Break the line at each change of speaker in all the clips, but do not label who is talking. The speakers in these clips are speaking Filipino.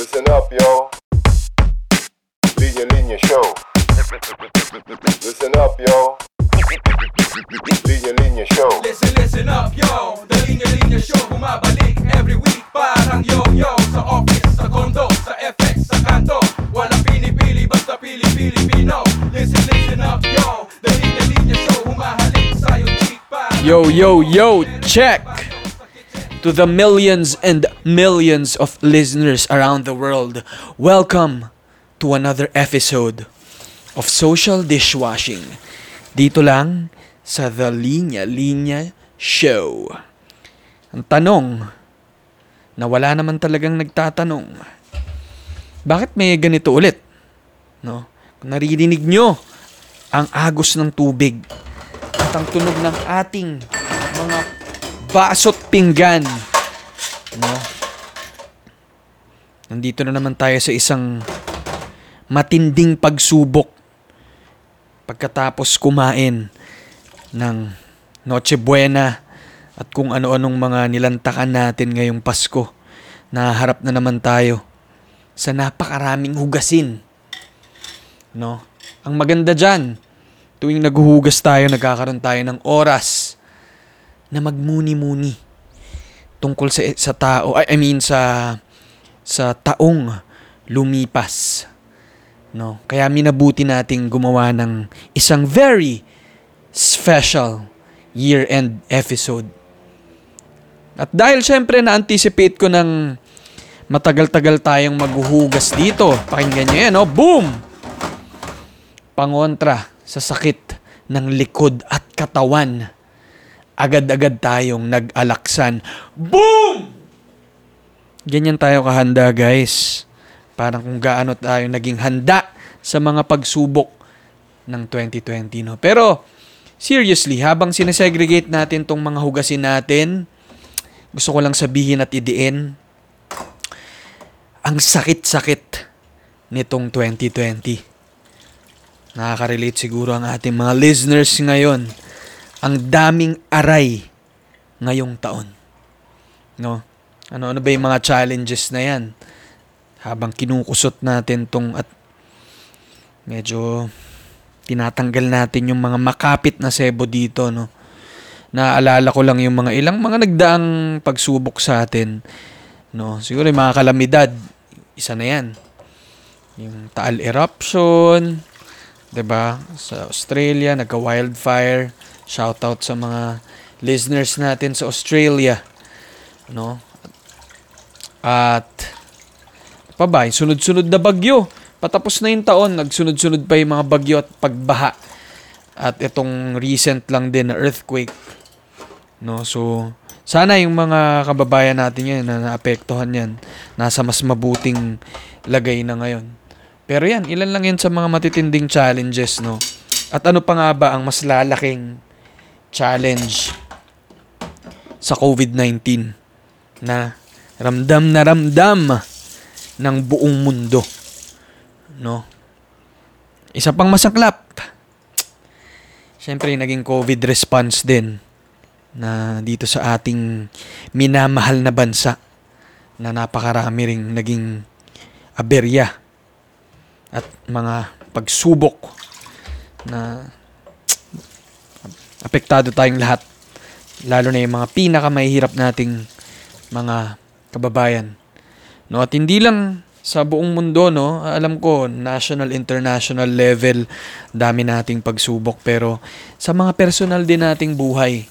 Listen up, yo. Linya Linya Show. Listen up, yo. Linya Linya Show.
Listen, listen up, yo The Linya Linya Show bumabalik every week Parang yo-yo Sa office, sa condo, sa FX, sa kanto Walang pinipili, basta pili-Pilipino Listen, listen up, yo The Linya Linya Show humahalik sa'yo cheek
Yo, yo, yo, check! To the millions and millions of listeners around the world, welcome to another episode of Social Dishwashing. Dito lang sa The Linya Linya Show. Ang tanong, na wala naman talagang nagtatanong, bakit may ganito ulit? No? Kung naririnig nyo ang agos ng tubig at ang tunog ng ating baso't pinggan. No? Nandito na naman tayo sa isang matinding pagsubok pagkatapos kumain ng Noche Buena at kung ano-anong mga nilantakan natin ngayong Pasko. Naharap na naman tayo sa napakaraming hugasin. No? Ang maganda dyan, tuwing naghuhugas tayo, nagkakaroon tayo ng oras na magmuni-muni tungkol sa sa tao, I I mean sa sa taong lumipas. No? Kaya minabuti nating gumawa ng isang very special year-end episode. At dahil syempre na-anticipate ko ng matagal-tagal tayong maghuhugas dito. Pakinggan nyo yan, no? Boom! Pangontra sa sakit ng likod at katawan. Agad-agad tayong nag-alaksan. Boom! Ganyan tayo kahanda, guys. Parang kung gaano tayo naging handa sa mga pagsubok ng 2020, no? Pero, seriously, habang sinesegregate natin tong mga hugasin natin, gusto ko lang sabihin at idiin, ang sakit-sakit nitong 2020. Nakaka-relate siguro ang ating mga listeners ngayon. Ang daming aray ngayong taon. No? Ano-ano ba yung mga challenges na yan? Habang kinukusot natin tong at medyo tinatanggal natin yung mga makapit na sebo dito, no? Naaalala ko lang yung mga ilang mga nagdaang pagsubok sa atin. No, siguro yung mga kalamidad, isa na 'yan. Yung Taal eruption, 'di ba? Sa Australia, nagka-wildfire. Shout out sa mga listeners natin sa Australia. No? At pa ba, sunod-sunod na bagyo. Patapos na yung taon, nagsunod-sunod pa yung mga bagyo at pagbaha. At itong recent lang din na earthquake. No, so sana yung mga kababayan natin yan na naapektuhan yan, nasa mas mabuting lagay na ngayon. Pero yan, ilan lang yan sa mga matitinding challenges, no? At ano pa nga ba ang mas lalaking challenge sa COVID-19 na ramdam na ramdam ng buong mundo, no? Isa pang masaklap, Siyempre, naging COVID response din na dito sa ating minamahal na bansa na napakarami ring naging aberya at mga pagsubok na apektado tayong lahat lalo na yung mga pinakamahihirap nating mga kababayan no at hindi lang sa buong mundo, no? Alam ko, national, international level, dami nating pagsubok. Pero sa mga personal din nating buhay,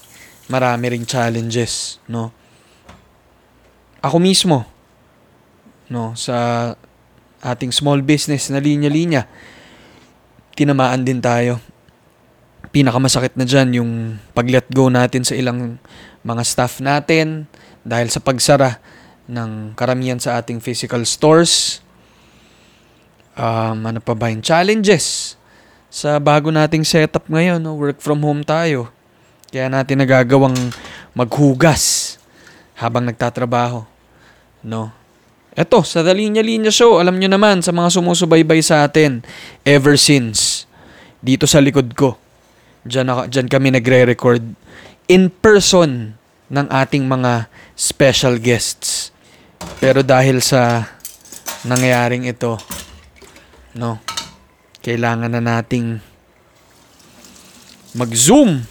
marami ring challenges, no? Ako mismo, no? Sa ating small business na linya-linya, tinamaan din tayo. Pinakamasakit na dyan yung pag-let go natin sa ilang mga staff natin dahil sa pagsara ng karamihan sa ating physical stores. Um, ano pa ba yung challenges sa bago nating setup ngayon, no? work from home tayo. Kaya natin nagagawang maghugas habang nagtatrabaho. No? Eto, sa The Linya Linya Show, alam nyo naman sa mga sumusubaybay sa atin, ever since, dito sa likod ko, dyan, ako, dyan kami nagre-record in person ng ating mga special guests. Pero dahil sa nangyaring ito, no? Kailangan na nating mag-zoom.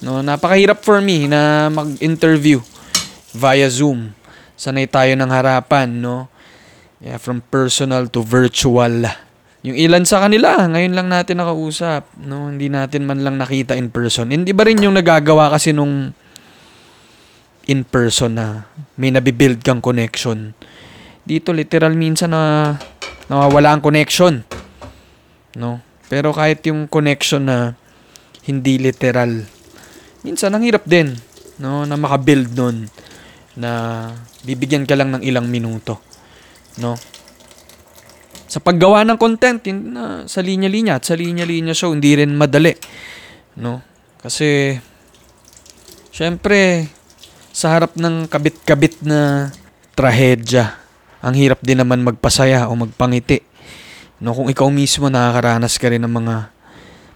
No, napakahirap for me na mag-interview via Zoom. Sanay tayo ng harapan, no? Yeah, from personal to virtual. Yung ilan sa kanila, ngayon lang natin nakausap, no? Hindi natin man lang nakita in person. Hindi ba rin yung nagagawa kasi nung in person na may nabibuild kang connection. Dito literal minsan na nawawala ang connection. No? Pero kahit yung connection na hindi literal, minsan ang hirap din no na makabuild nun na bibigyan ka lang ng ilang minuto. No? Sa paggawa ng content yun na sa linya-linya at sa linya-linya show hindi rin madali. No? Kasi syempre sa harap ng kabit-kabit na trahedya, ang hirap din naman magpasaya o magpangiti. No, kung ikaw mismo nakakaranas ka rin ng mga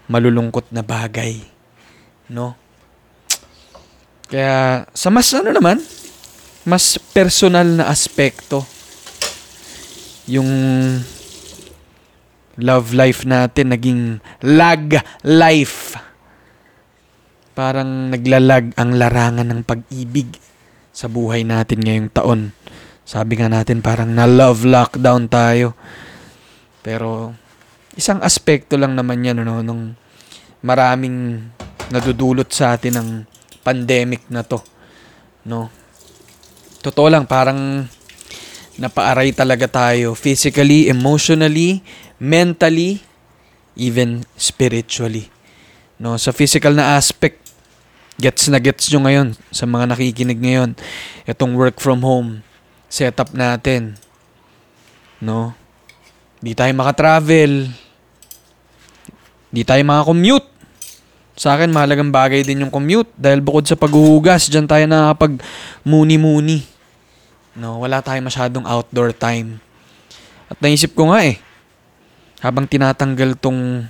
malulungkot na bagay. No? Kaya sa mas ano naman, mas personal na aspekto yung love life natin naging lag life. Parang naglalag ang larangan ng pag-ibig sa buhay natin ngayong taon. Sabi nga natin parang na love lockdown tayo. Pero isang aspekto lang naman yan ano, nung maraming nadudulot sa atin ng pandemic na to. No? Totoo lang, parang napaaray talaga tayo physically, emotionally, mentally, even spiritually. No, sa physical na aspect, gets na gets nyo ngayon sa mga nakikinig ngayon. Itong work from home setup natin. No? Di tayo makatravel. Di tayo makakommute. Sa akin, mahalagang bagay din yung commute dahil bukod sa paghuhugas, dyan tayo nakakapag muni-muni. No, wala tayong masyadong outdoor time. At naisip ko nga eh, habang tinatanggal tong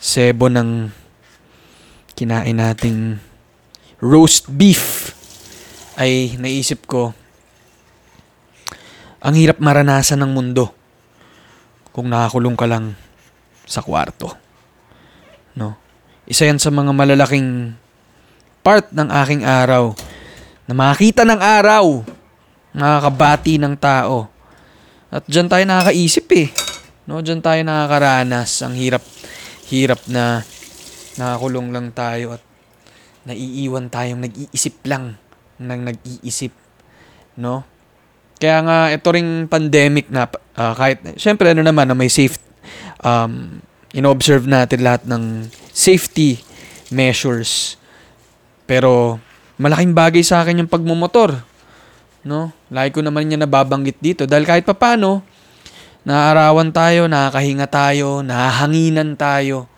sebo ng kinain nating roast beef, ay naisip ko, ang hirap maranasan ng mundo kung nakakulong ka lang sa kwarto. No? Isa yan sa mga malalaking part ng aking araw na makakita ng araw, nakakabati ng tao. At dyan tayo nakakaisip eh. No, dyan tayo nakakaranas. Ang hirap, hirap na nakakulong lang tayo at naiiwan tayong nag-iisip lang ng nag-iisip. No? Kaya nga, ito ring pandemic na, ah, kahit, syempre ano naman, na may safe, um, inobserve natin lahat ng safety measures. Pero, malaking bagay sa akin yung pagmumotor. No? Lagi ko naman niya nababanggit dito. Dahil kahit papano, naaarawan tayo, nakakahinga tayo, nahahanginan tayo,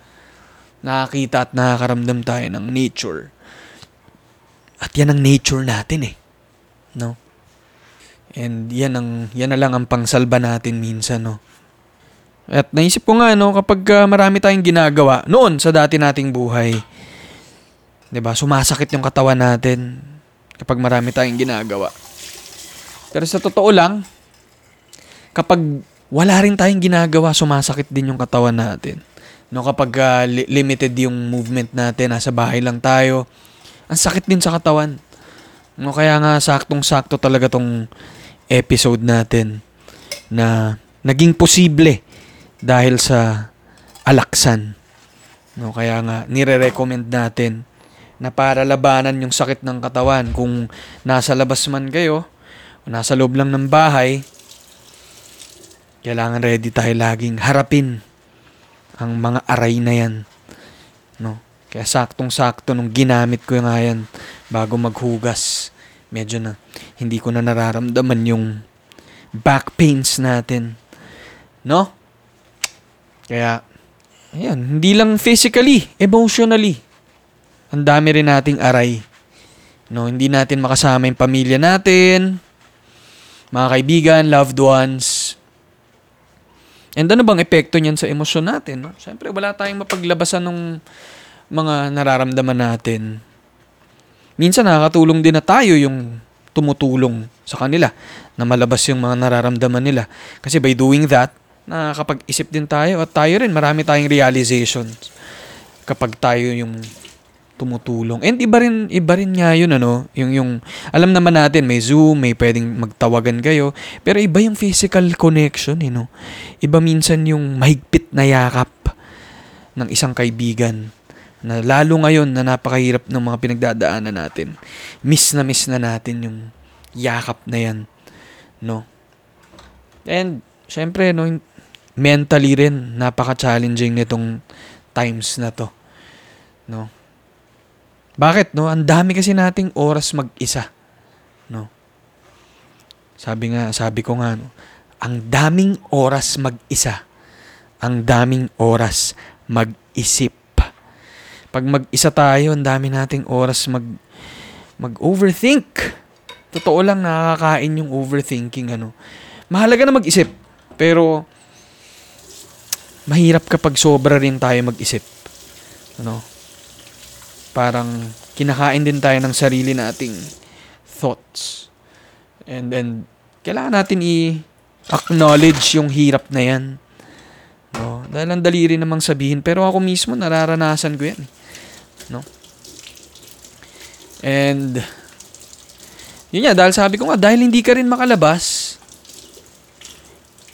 nakakita at nakakaramdam tayo ng nature. At yan ang nature natin eh. No? And yan ang yan na lang ang pangsalba natin minsan, no. At naisip ko nga no, kapag uh, marami tayong ginagawa noon sa dati nating buhay, 'di ba? Sumasakit yung katawan natin kapag marami tayong ginagawa. Pero sa totoo lang, kapag wala rin tayong ginagawa, sumasakit din yung katawan natin. No, kapag uh, li- limited yung movement natin, nasa bahay lang tayo, ang sakit din sa katawan. No, kaya nga saktong-sakto talaga tong episode natin na naging posible dahil sa alaksan. No, kaya nga nire-recommend natin na para labanan yung sakit ng katawan kung nasa labas man kayo nasa loob lang ng bahay, kailangan ready tayo laging harapin ang mga aray na yan. No? Kaya saktong-sakto nung ginamit ko nga yan bago maghugas medyo na hindi ko na nararamdaman yung back pains natin. No? Kaya, ayan, hindi lang physically, emotionally. Ang dami rin nating aray. No, hindi natin makasama yung pamilya natin, mga kaibigan, loved ones. And ano bang epekto niyan sa emosyon natin? No? Siyempre, wala tayong mapaglabasan ng mga nararamdaman natin minsan nakakatulong din na tayo yung tumutulong sa kanila na malabas yung mga nararamdaman nila. Kasi by doing that, nakakapag-isip din tayo at tayo rin, marami tayong realizations kapag tayo yung tumutulong. And iba rin, iba rin nga yun, ano, yung, yung, alam naman natin, may Zoom, may pwedeng magtawagan kayo, pero iba yung physical connection, eh, no? Iba minsan yung mahigpit na yakap ng isang kaibigan na lalo ngayon na napakahirap ng mga pinagdadaanan natin. Miss na miss na natin yung yakap na yan, no? And, syempre, no, mentally rin, napaka-challenging nitong times na to, no? Bakit, no? Ang dami kasi nating oras mag-isa, no? Sabi nga, sabi ko nga, no? Ang daming oras mag-isa. Ang daming oras mag-isip. Pag mag-isa tayo, ang dami nating oras mag mag-overthink. Totoo lang nakakain yung overthinking ano. Mahalaga na mag-isip, pero mahirap kapag sobra rin tayo mag-isip. Ano? Parang kinakain din tayo ng sarili nating thoughts. And then kailangan natin i-acknowledge yung hirap na yan. No? Dahil ang dali rin namang sabihin. Pero ako mismo, nararanasan ko yan. eh. No? And, yun nga, dahil sabi ko nga, dahil hindi ka rin makalabas,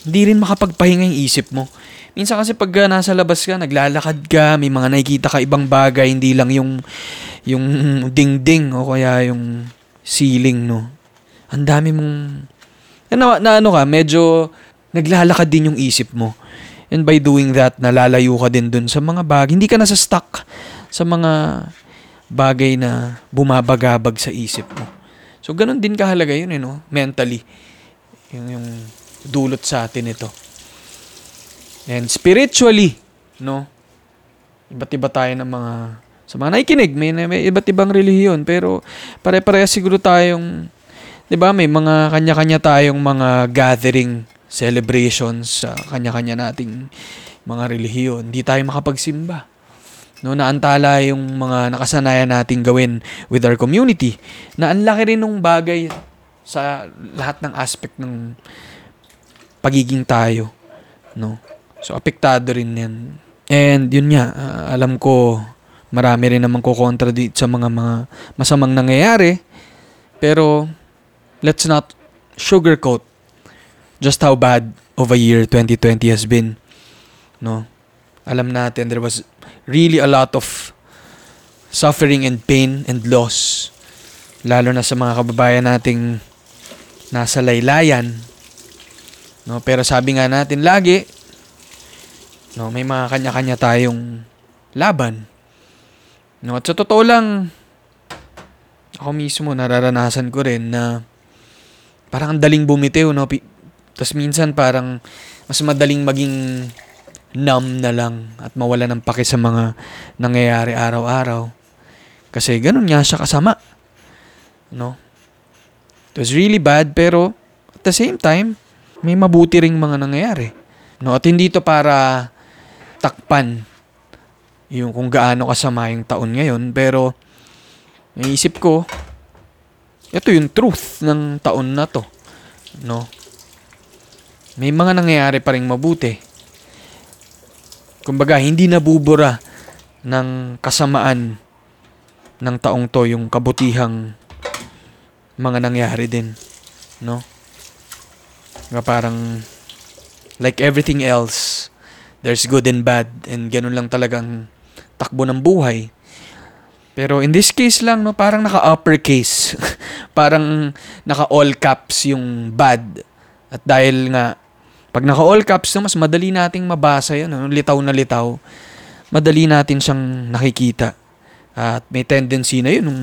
hindi rin makapagpahinga yung isip mo. Minsan kasi pag uh, nasa labas ka, naglalakad ka, may mga nakikita ka ibang bagay, hindi lang yung yung dingding o kaya yung ceiling, no. Ang dami mong na, na ano ka, medyo naglalakad din yung isip mo. And by doing that, nalalayo ka din dun sa mga bagay. Hindi ka nasa stuck sa mga bagay na bumabagabag sa isip mo. So, ganun din kahalaga yun, eh, no? Mentally. Yung, yung dulot sa atin ito. And spiritually, no? Iba't iba tayo ng mga sa mga nakikinig, may, may iba't ibang relihiyon, pero pare-pareha siguro tayong 'di ba, may mga kanya-kanya tayong mga gathering celebrations sa kanya-kanya nating mga relihiyon. Hindi tayo makapagsimba. No, naantala yung mga nakasanayan nating gawin with our community na ang laki rin ng bagay sa lahat ng aspect ng pagiging tayo, no? So, apektado rin yan. And yun nga, ah, alam ko, marami rin naman ko contradict sa mga mga masamang nangyayari. Pero, let's not sugarcoat just how bad of a year 2020 has been. No? Alam natin, there was really a lot of suffering and pain and loss. Lalo na sa mga kababayan nating nasa laylayan. No, pero sabi nga natin lagi, No, may mga kanya-kanya tayong laban. No, at sa totoo lang, ako mismo nararanasan ko rin na parang ang daling bumitiw, no? Tapos minsan parang mas madaling maging numb na lang at mawala ng paki sa mga nangyayari araw-araw. Kasi ganun nga siya kasama. No? It was really bad pero at the same time, may mabuti ring mga nangyayari. No? At hindi to para takpan yung kung gaano kasama yung taon ngayon. Pero, naisip ko, ito yung truth ng taon na to. No? May mga nangyayari pa rin mabuti. Kumbaga, hindi nabubura ng kasamaan ng taong to yung kabutihang mga nangyari din. No? Nga parang like everything else, there's good and bad and ganun lang talagang takbo ng buhay. Pero in this case lang, no, parang naka-uppercase. parang naka-all caps yung bad. At dahil nga, pag naka-all caps, no, mas madali nating mabasa yan. No? Litaw na litaw. Madali natin siyang nakikita. At may tendency na yun, nung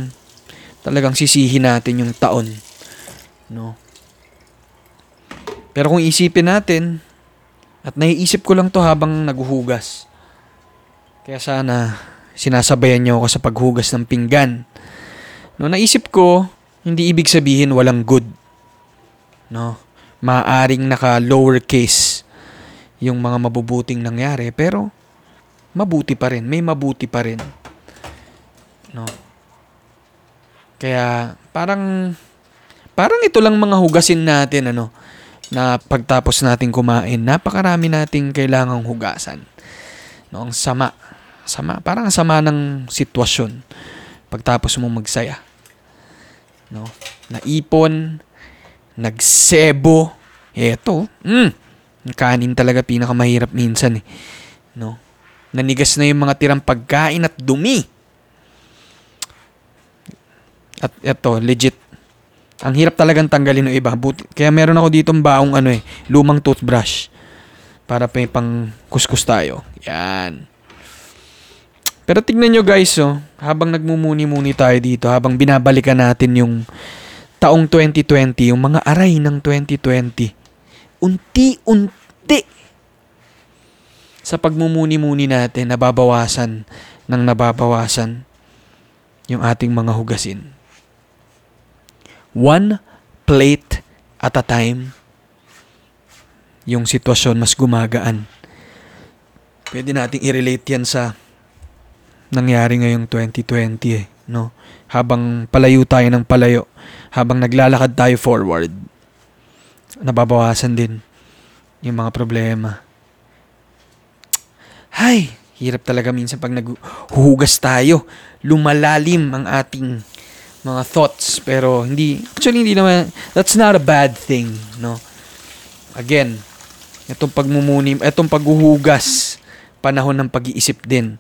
talagang sisihin natin yung taon. No? Pero kung isipin natin, at naiisip ko lang to habang naguhugas. Kaya sana sinasabayan niyo ako sa paghugas ng pinggan. No, naisip ko, hindi ibig sabihin walang good. No, maaring naka lowercase yung mga mabubuting nangyari, pero mabuti pa rin, may mabuti pa rin. No. Kaya parang parang ito lang mga hugasin natin, ano, na pagtapos nating kumain, napakarami nating kailangang hugasan. No, ang sama. Sama. Parang ang sama ng sitwasyon pagtapos mo magsaya. No? Naipon, nagsebo. Eto, mm, kanin talaga pinakamahirap minsan eh. No? Nanigas na yung mga tirang pagkain at dumi. At eto, legit. Ang hirap talagang tanggalin ng iba. Buti, kaya meron ako dito baong ano eh, lumang toothbrush. Para pa pang kuskus tayo. Yan. Pero tignan nyo guys, oh, habang nagmumuni-muni tayo dito, habang binabalikan natin yung taong 2020, yung mga aray ng 2020, unti-unti sa pagmumuni-muni natin, nababawasan ng nababawasan yung ating mga hugasin. One plate at a time, yung sitwasyon mas gumagaan. Pwede nating i-relate yan sa nangyari ngayong 2020 eh, no? Habang palayo tayo ng palayo, habang naglalakad tayo forward, nababawasan din yung mga problema. Hay, hirap talaga minsan pag naghuhugas tayo. Lumalalim ang ating mga thoughts pero hindi actually hindi naman that's not a bad thing no again itong pagmumuni itong paghuhugas panahon ng pag-iisip din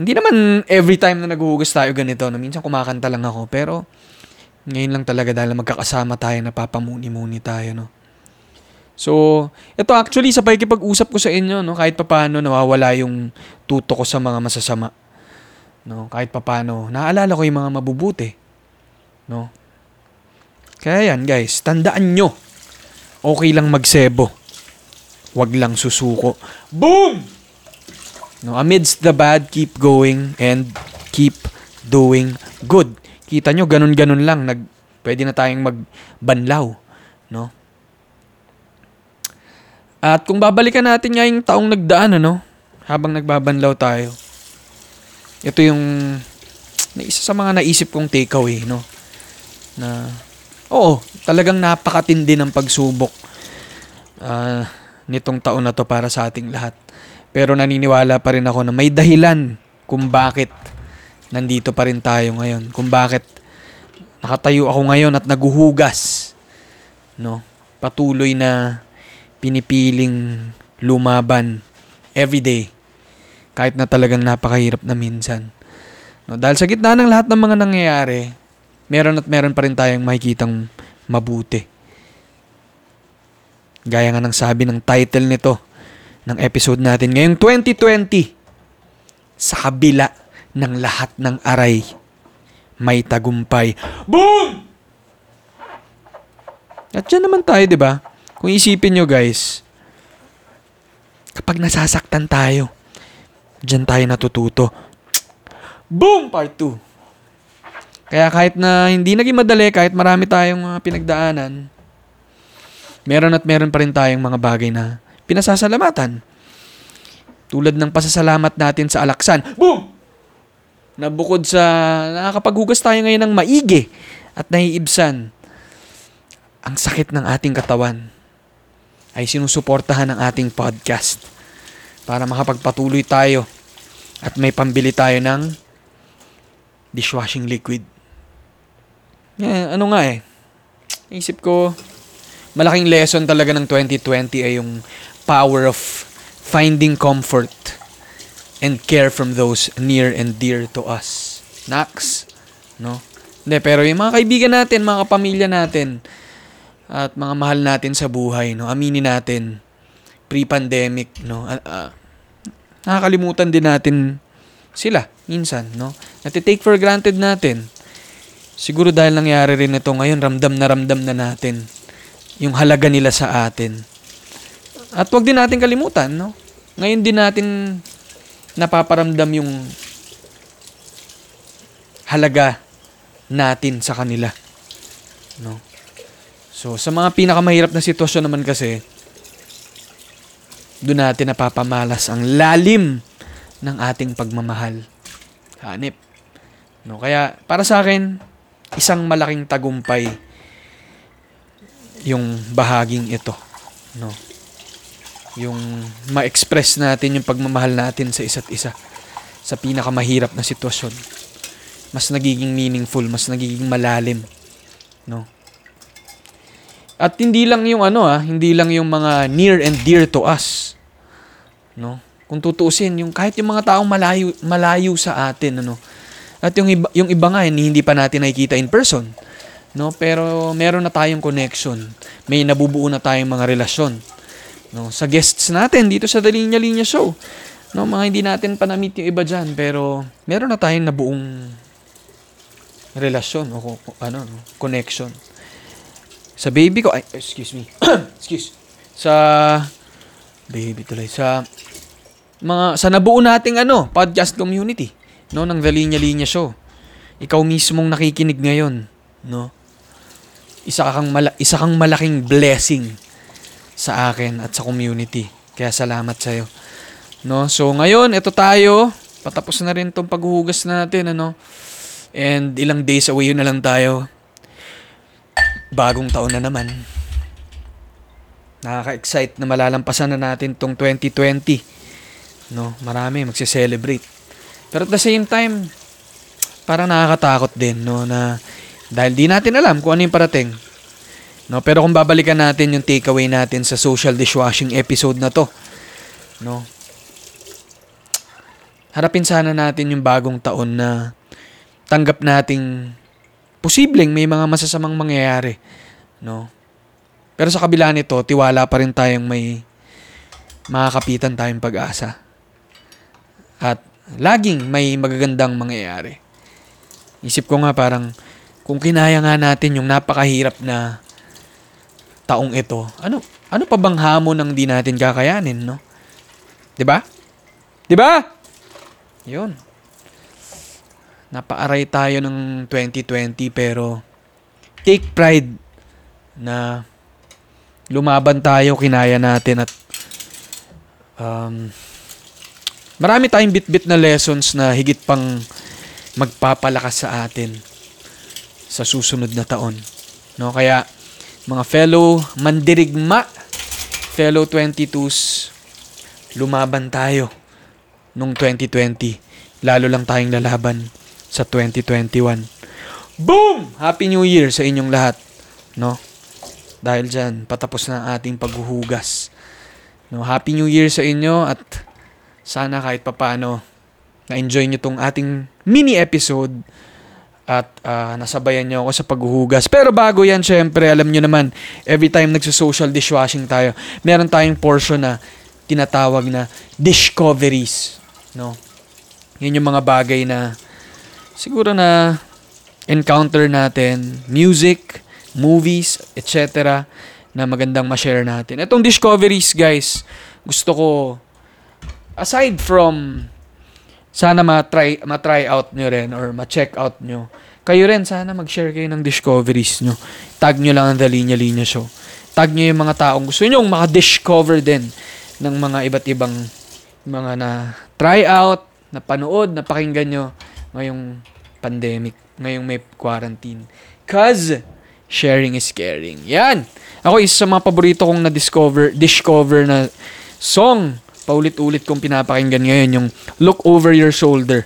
hindi naman every time na naghuhugas tayo ganito, no? minsan kumakanta lang ako, pero ngayon lang talaga dahil magkakasama tayo, napapamuni-muni tayo, no? So, ito actually sa pakikipag-usap ko sa inyo, no, kahit papaano nawawala yung tuto ko sa mga masasama. No, kahit papaano, naalala ko yung mga mabubuti. No? Kaya yan, guys, tandaan nyo. Okay lang magsebo. Huwag lang susuko. Boom! No, amidst the bad, keep going and keep doing good. Kita nyo, ganun-ganun lang. Nag, pwede na tayong magbanlaw. No? At kung babalikan natin nga yung taong nagdaan, ano, habang nagbabanlaw tayo, ito yung isa sa mga naisip kong takeaway, no? Na, oo, talagang napakatindi ng pagsubok uh, nitong taon na to para sa ating lahat. Pero naniniwala pa rin ako na may dahilan kung bakit nandito pa rin tayo ngayon. Kung bakit nakatayo ako ngayon at naguhugas. No? Patuloy na pinipiling lumaban every day. Kahit na talagang napakahirap na minsan. No, dahil sa gitna ng lahat ng mga nangyayari, meron at meron pa rin tayong makikitang mabuti. Gaya nga ng sabi ng title nito, ng episode natin ngayong 2020. Sa kabila ng lahat ng aray, may tagumpay. Boom! At dyan naman tayo, di ba? Kung isipin nyo guys, kapag nasasaktan tayo, dyan tayo natututo. Boom! Part 2. Kaya kahit na hindi naging madali, kahit marami tayong uh, pinagdaanan, meron at meron pa rin tayong mga bagay na pinasasalamatan. Tulad ng pasasalamat natin sa alaksan. Boom! Na bukod sa nakakapaghugas tayo ngayon ng maigi at naiibsan, ang sakit ng ating katawan ay sinusuportahan ng ating podcast para makapagpatuloy tayo at may pambili tayo ng dishwashing liquid. Yeah, ano nga eh. Isip ko, malaking lesson talaga ng 2020 ay yung power of finding comfort and care from those near and dear to us. Nax, no? Hindi, pero yung mga kaibigan natin, mga kapamilya natin, at mga mahal natin sa buhay, no? Aminin natin, pre-pandemic, no? Uh, uh, nakakalimutan din natin sila, minsan, no? Nati-take for granted natin. Siguro dahil nangyari rin ito ngayon, ramdam na ramdam na natin yung halaga nila sa atin. At wag din natin kalimutan, no? Ngayon din natin napaparamdam yung halaga natin sa kanila. No? So, sa mga pinakamahirap na sitwasyon naman kasi, doon natin napapamalas ang lalim ng ating pagmamahal. Hanip. No, kaya para sa akin, isang malaking tagumpay yung bahaging ito, no? Yung ma-express natin yung pagmamahal natin sa isa't isa sa pinakamahirap na sitwasyon. Mas nagiging meaningful, mas nagiging malalim, no? At hindi lang yung ano ah, hindi lang yung mga near and dear to us. No? Kung tutuusin, yung kahit yung mga taong malayo malayo sa atin ano. At yung iba, yung iba nga hindi, pa natin nakikita in person. No, pero meron na tayong connection. May nabubuo na tayong mga relasyon. No, sa guests natin dito sa Dalinya Linya Show. No, mga hindi natin pa na-meet yung iba diyan, pero meron na tayong nabuong relasyon o ano, no, connection. Sa baby ko, ay, excuse me. excuse. Sa baby tuloy sa mga sa nabuo nating ano, podcast community, no, ng The Linya Linya Show. Ikaw mismong nakikinig ngayon, no? Isa kang mala- isa kang malaking blessing sa akin at sa community. Kaya salamat sa iyo. No? So ngayon, ito tayo. Patapos na rin tong paghuhugas natin, ano? And ilang days away na lang tayo. Bagong taon na naman. Nakaka-excite na malalampasan na natin tong 2020. No, marami magse-celebrate. Pero at the same time, parang nakakatakot din, no, na dahil di natin alam kung ano yung parating. No, pero kung babalikan natin yung takeaway natin sa social dishwashing episode na to, no. Harapin sana natin yung bagong taon na tanggap nating posibleng may mga masasamang mangyayari, no. Pero sa kabila nito, tiwala pa rin tayong may makakapitan tayong pag-asa. At laging may magagandang mangyayari. Isip ko nga parang kung kinaya nga natin yung napakahirap na taong ito, ano ano pa bang hamon ang di natin kakayanin, no? 'Di ba? 'Di ba? 'Yun. Napaaray tayo ng 2020 pero take pride na lumaban tayo, kinaya natin at um, marami tayong bit-bit na lessons na higit pang magpapalakas sa atin sa susunod na taon. No, kaya mga fellow mandirigma, fellow 22s, lumaban tayo nung 2020. Lalo lang tayong lalaban sa 2021. Boom! Happy New Year sa inyong lahat. No? Dahil dyan, patapos na ang ating paghuhugas. No, Happy New Year sa inyo at sana kahit papano na-enjoy nyo tong ating mini episode at ah, nasabayan nyo ako sa paghuhugas. Pero bago yan, syempre, alam nyo naman, every time nagsa-social dishwashing tayo, meron tayong portion na tinatawag na discoveries. No? Yun yung mga bagay na siguro na encounter natin, music, movies, etc. na magandang ma-share natin. Itong discoveries, guys, gusto ko aside from sana ma-try, ma-try out nyo rin or ma-check out nyo. Kayo rin, sana mag-share kayo ng discoveries nyo. Tag nyo lang ang The Linya Linya Show. Tag nyo yung mga taong gusto nyo maka-discover din ng mga iba't ibang mga na try out, na panood, na pakinggan nyo ngayong pandemic, ngayong may quarantine. Cause sharing is caring. Yan. Ako isa sa mga paborito kong na-discover, discover na song paulit-ulit kong pinapakinggan ngayon yung Look Over Your Shoulder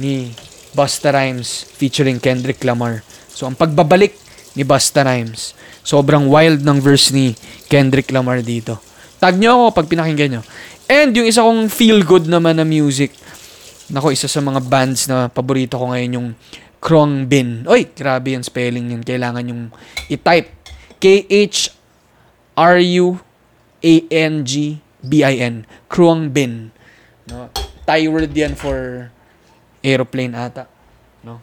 ni Busta Rhymes featuring Kendrick Lamar. So, ang pagbabalik ni Busta Rhymes, sobrang wild ng verse ni Kendrick Lamar dito. Tag nyo ako pag pinakinggan nyo. And yung isa kong feel good naman na music, nako isa sa mga bands na paborito ko ngayon yung Krong Bin. Oy, grabe yung spelling yun. Kailangan yung i-type. K-H-R-U-A-N-G-B-I-N. Krong Bin. No? Thai word yan for aeroplane ata. No?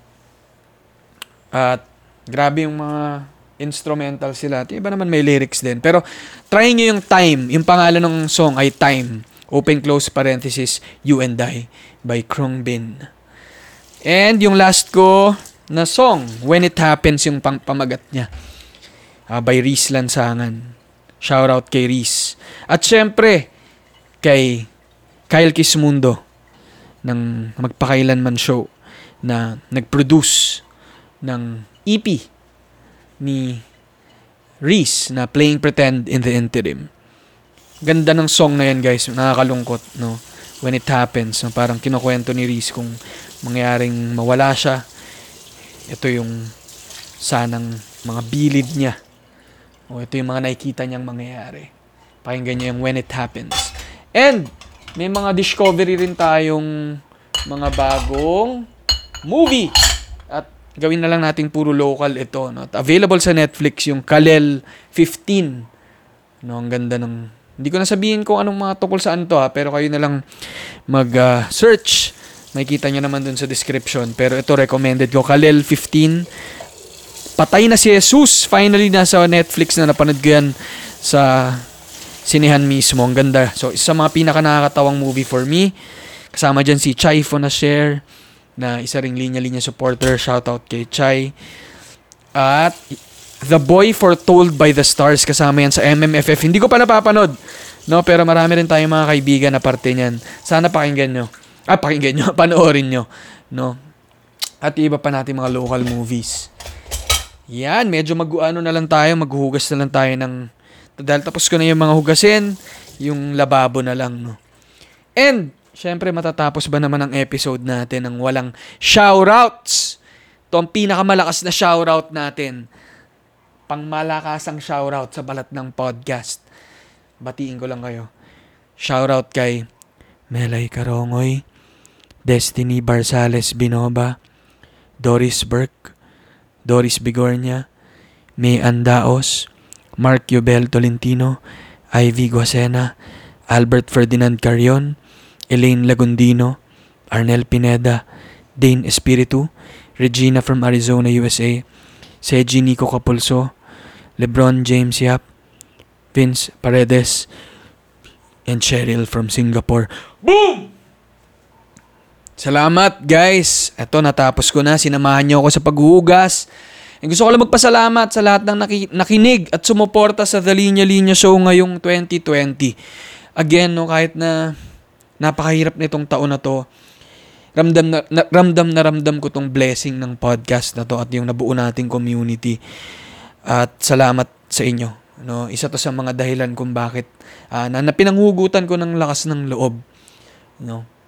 At grabe yung mga instrumental sila. At iba naman may lyrics din. Pero try nyo yung Time. Yung pangalan ng song ay Time. Open close parenthesis, You and I by Krong Bin. And yung last ko na song, When It Happens, yung pang pamagat niya. Ah, by Reese Lansangan. Shout out kay Reese. At syempre, kay Kyle Kismundo ng Magpakailanman Show na nag-produce ng EP ni Reese na Playing Pretend in the Interim. Ganda ng song na yan guys, nakakalungkot, no? When it happens, no? parang kinukwento ni Reese kung mangyaring mawala siya. Ito yung sanang mga bilid niya. O ito yung mga nakikita niyang mangyayari. Pakinggan niyo yung when it happens. And, may mga discovery rin tayong mga bagong movie. At gawin na lang natin puro local ito. No? At available sa Netflix yung Kalel 15. No, ang ganda ng... Hindi ko na sabihin kung anong mga tukol saan to ha, pero kayo na lang mag-search. Makikita nyo naman dun sa description. Pero ito recommended ko. Kalel 15. Patay na si Jesus. Finally, nasa Netflix na napanood ko yan sa sinihan mismo. Ang ganda. So, isa sa mga pinaka nakakatawang movie for me. Kasama dyan si Chai Fonasher na isa ring linya-linya supporter. Shoutout kay Chai. At The Boy Foretold by the Stars kasama yan sa MMFF. Hindi ko pa napapanood. No, pero marami rin tayong mga kaibigan na parte niyan. Sana pakinggan nyo. Ah, pakinggan nyo. Panoorin nyo. No. At iba pa natin mga local movies. Yan, medyo mag-ano na lang tayo, maghuhugas na lang tayo ng dahil tapos ko na yung mga hugasin, yung lababo na lang, no. And syempre matatapos ba naman ang episode natin ng walang shoutouts? Ito ang pinakamalakas na shoutout natin. Pangmalakasang shoutout sa balat ng podcast. Batiin ko lang kayo. Shoutout kay Melay Karongoy, Destiny Barsales Binoba, Doris Burke, Doris Bigornia, May Andaos, Mark Yubel Tolentino, Ivy Guasena, Albert Ferdinand Carion, Elaine Lagundino, Arnel Pineda, Dane Espiritu, Regina from Arizona, USA, Seji Nico Capulso, Lebron James Yap, Vince Paredes, and Cheryl from Singapore. Boom! Salamat guys. Eto natapos ko na. Sinamahan niyo ako sa paghuhugas. And gusto ko lang magpasalamat sa lahat ng naki- nakinig at sumuporta sa The Linya Linya Show ngayong 2020. Again, no, kahit na napakahirap nitong taon na to, ramdam na, na- ramdam na ramdam ko tong blessing ng podcast na to at yung nabuo nating community. At salamat sa inyo. No, isa to sa mga dahilan kung bakit ah, na, na pinanghugutan ko ng lakas ng loob. No.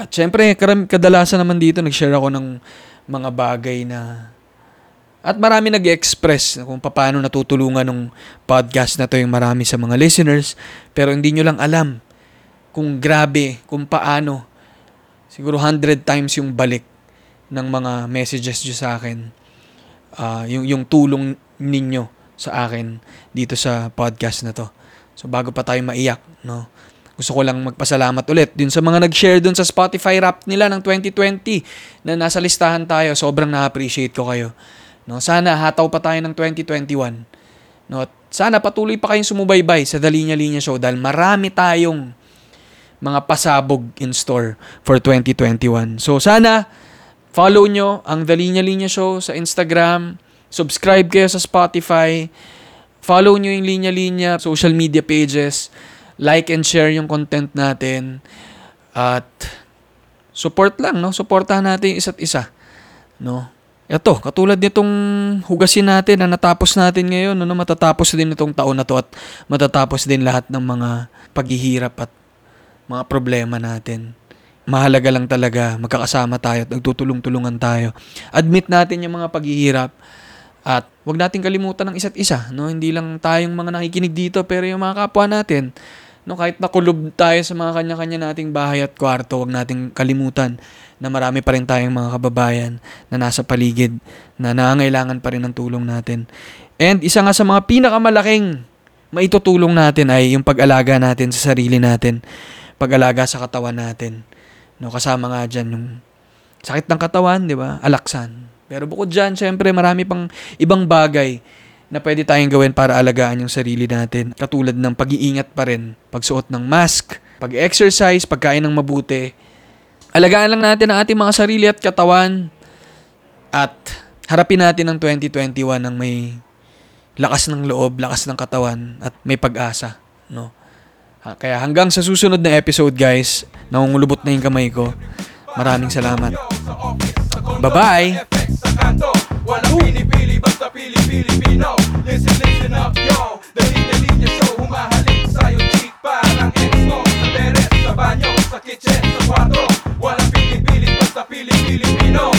At syempre, kadalasan naman dito nag-share ako ng mga bagay na at marami nag-express kung paano natutulungan ng podcast na to yung marami sa mga listeners. Pero hindi nyo lang alam kung grabe, kung paano. Siguro 100 times yung balik ng mga messages nyo sa akin. Ah, yung, yung tulong ninyo sa akin dito sa podcast na to. So bago pa tayo maiyak, no? Gusto ko lang magpasalamat ulit din sa mga nag-share dun sa Spotify rap nila ng 2020 na nasa listahan tayo. Sobrang na-appreciate ko kayo. No, sana hataw pa tayo ng 2021. No, at sana patuloy pa kayong sumubaybay sa The Linya Show dahil marami tayong mga pasabog in store for 2021. So sana follow nyo ang The Linya Linya Show sa Instagram, subscribe kayo sa Spotify, follow nyo yung Linya Linya social media pages, like and share yung content natin, at support lang, no? Supportahan natin isa't isa, no? Ito, katulad nitong hugasin natin na natapos natin ngayon, no, matatapos din itong taon na to at matatapos din lahat ng mga paghihirap at mga problema natin. Mahalaga lang talaga, magkakasama tayo at nagtutulong-tulungan tayo. Admit natin yung mga paghihirap at wag natin kalimutan ng isa't isa, no? Hindi lang tayong mga nakikinig dito, pero yung mga kapwa natin, no, kahit nakulob tayo sa mga kanya-kanya nating bahay at kwarto, wag nating kalimutan na marami pa rin tayong mga kababayan na nasa paligid na nangangailangan pa rin ng tulong natin. And isa nga sa mga pinakamalaking maitutulong natin ay yung pag-alaga natin sa sarili natin, pag-alaga sa katawan natin. No, kasama nga dyan yung sakit ng katawan, di ba? Alaksan. Pero bukod dyan, syempre marami pang ibang bagay na pwede tayong gawin para alagaan yung sarili natin. Katulad ng pag-iingat pa rin, pagsuot ng mask, pag-exercise, pagkain ng mabuti. Alagaan lang natin ang ating mga sarili at katawan at harapin natin ang 2021 ng may lakas ng loob, lakas ng katawan at may pag-asa, no? Kaya hanggang sa susunod na episode, guys, nangungulubot na yung kamay ko. Maraming salamat. Bye-bye!
Wala pinipili basta Pilipino. Listen, listen up, yo Dalit-dalit niya show Humahalik sa'yo cheek Parang ex mo Sa sa banyo, sa kitchen, sa kwarto Wala pinipili basta Pilipino.